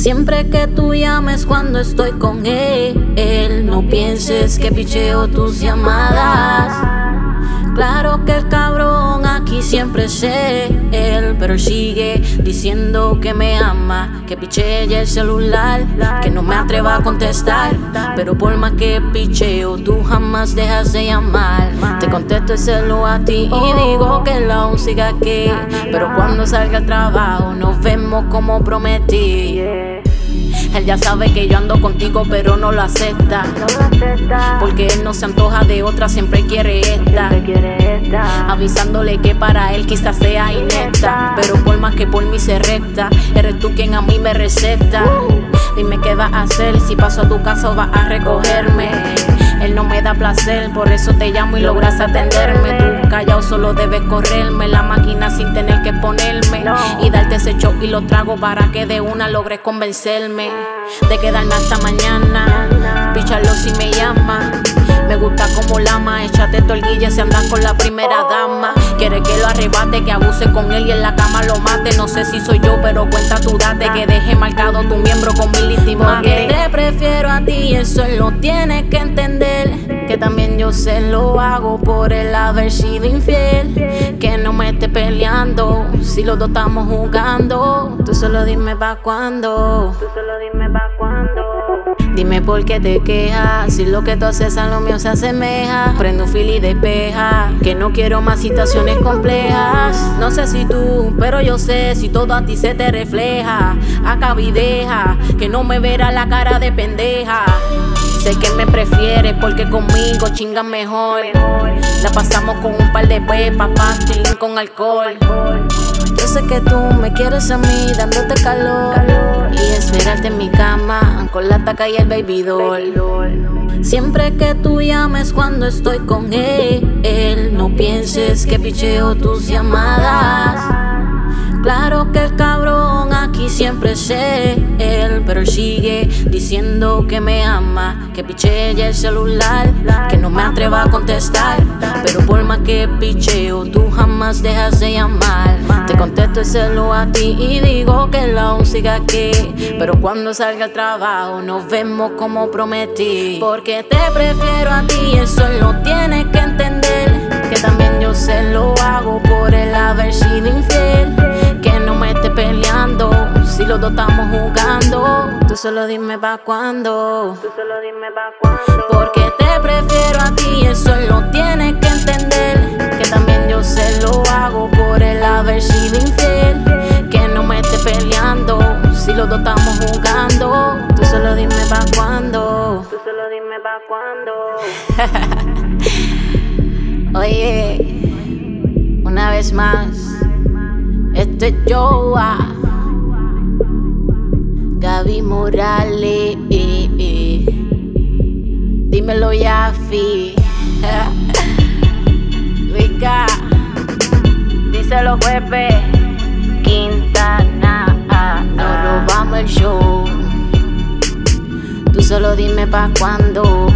Siempre que tú llames cuando estoy con él, no pienses que picheo tus llamadas. Claro que el cabrón aquí siempre sé él, pero sigue diciendo que me ama, que piche el celular, atreva a contestar. Pero por más que picheo, tú jamás dejas de llamar. Te contesto el celu a ti y digo que la siga aquí. Pero cuando salga al trabajo, nos vemos como prometí. Él ya sabe que yo ando contigo, pero no lo acepta. Porque él no se antoja de otra, siempre quiere esta. Avisándole que para él quizás sea inesta. Pero por más que por mí se recta, eres tú quien a mí me receta. Dime qué vas a hacer si paso a tu casa o vas a recogerme. Él no me da placer, por eso te llamo y logras atenderme. Tú callado solo debes correrme la máquina sin tener que ponerme y darte ese show y lo trago para que de una logres convencerme de quedarme hasta mañana. Picharlo si me llama. Me gusta como lama, échate tu guille si andas con la primera dama. Quiere que lo arrebate, que abuse con él y en la cama lo mate. No sé si soy yo, pero cuenta tu date que deje marcado tu miembro con mi íntimo. Que te prefiero a ti, eso lo tienes que entender. Que también yo se lo hago por el haber sido infiel. Que no me esté peleando si los dos estamos jugando. Tú solo dime pa' cuándo. Tú solo dime. Dime por qué te quejas, si lo que tú haces a lo mío se asemeja. Prendo un fil y despeja, que no quiero más situaciones complejas. No sé si tú, pero yo sé si todo a ti se te refleja. Acá y deja, que no me verá la cara de pendeja. Sé que me prefieres porque conmigo chingas mejor. La pasamos con un par de pepas, pastilín con alcohol. Sé que tú me quieres a mí dándote calor y esperarte en mi cama con la taca y el baby doll. Siempre que tú llames cuando estoy con él, no pienses que picheo tus llamadas. Claro que el cabrón aquí siempre sé él, pero sigue diciendo que me ama, que piche el celular, que no me atreva a contestar. Pero por que picheo, tú jamás dejas de llamar. Te contesto el celu a ti y digo que la siga aquí. Pero cuando salga al trabajo, nos vemos como prometí. Porque te prefiero a ti, eso lo tienes que entender. Que también yo se lo hago por el haber sido infiel peleando. Si los dos estamos jugando, tú solo dime pa' cuándo. Tú solo dime pa' cuándo. Porque te prefiero a ti, pa' cuándo. Oye, una vez más. Este es Joa, Gaby Morales. Dímelo, Yafi. Rica. Díselo, Pepe. Quintana. Nos robamos el show. Solo dime pa' cuándo.